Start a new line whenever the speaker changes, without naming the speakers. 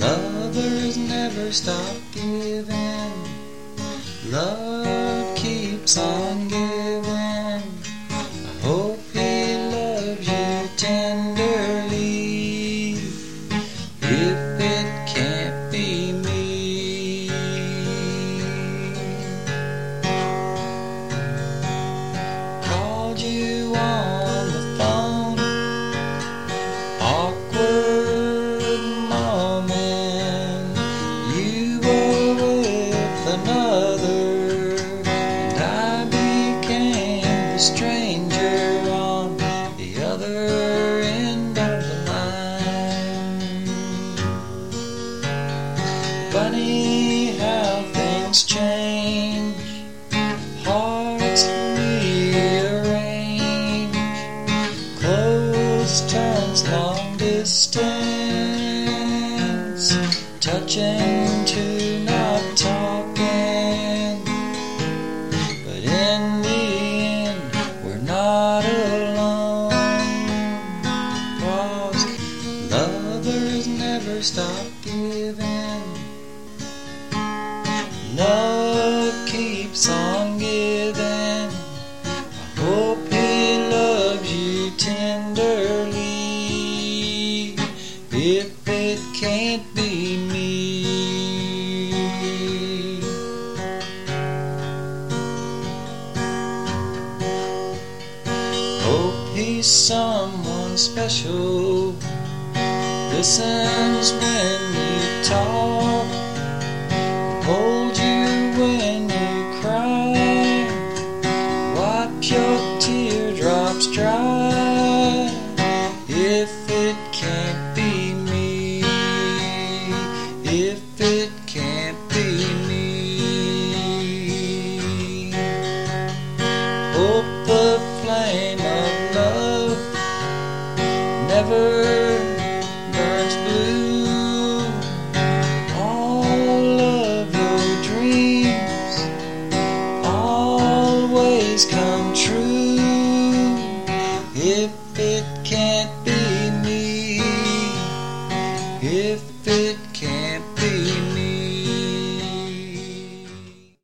Lovers never stop giving. Love keeps on giving. Another, and I became the stranger on the other end of the line. Funny how things change, not. Cause lovers never stop giving. Love keeps on giving. I hope he loves you tenderly. If it can't be me. Hope he's someone special. Listens when you talk. Hold you when you cry. Wipe your teardrops dry. If it can't be me, if it can't be me. Hope never burns blue. All of your dreams always come true. If it can't be me, if it can't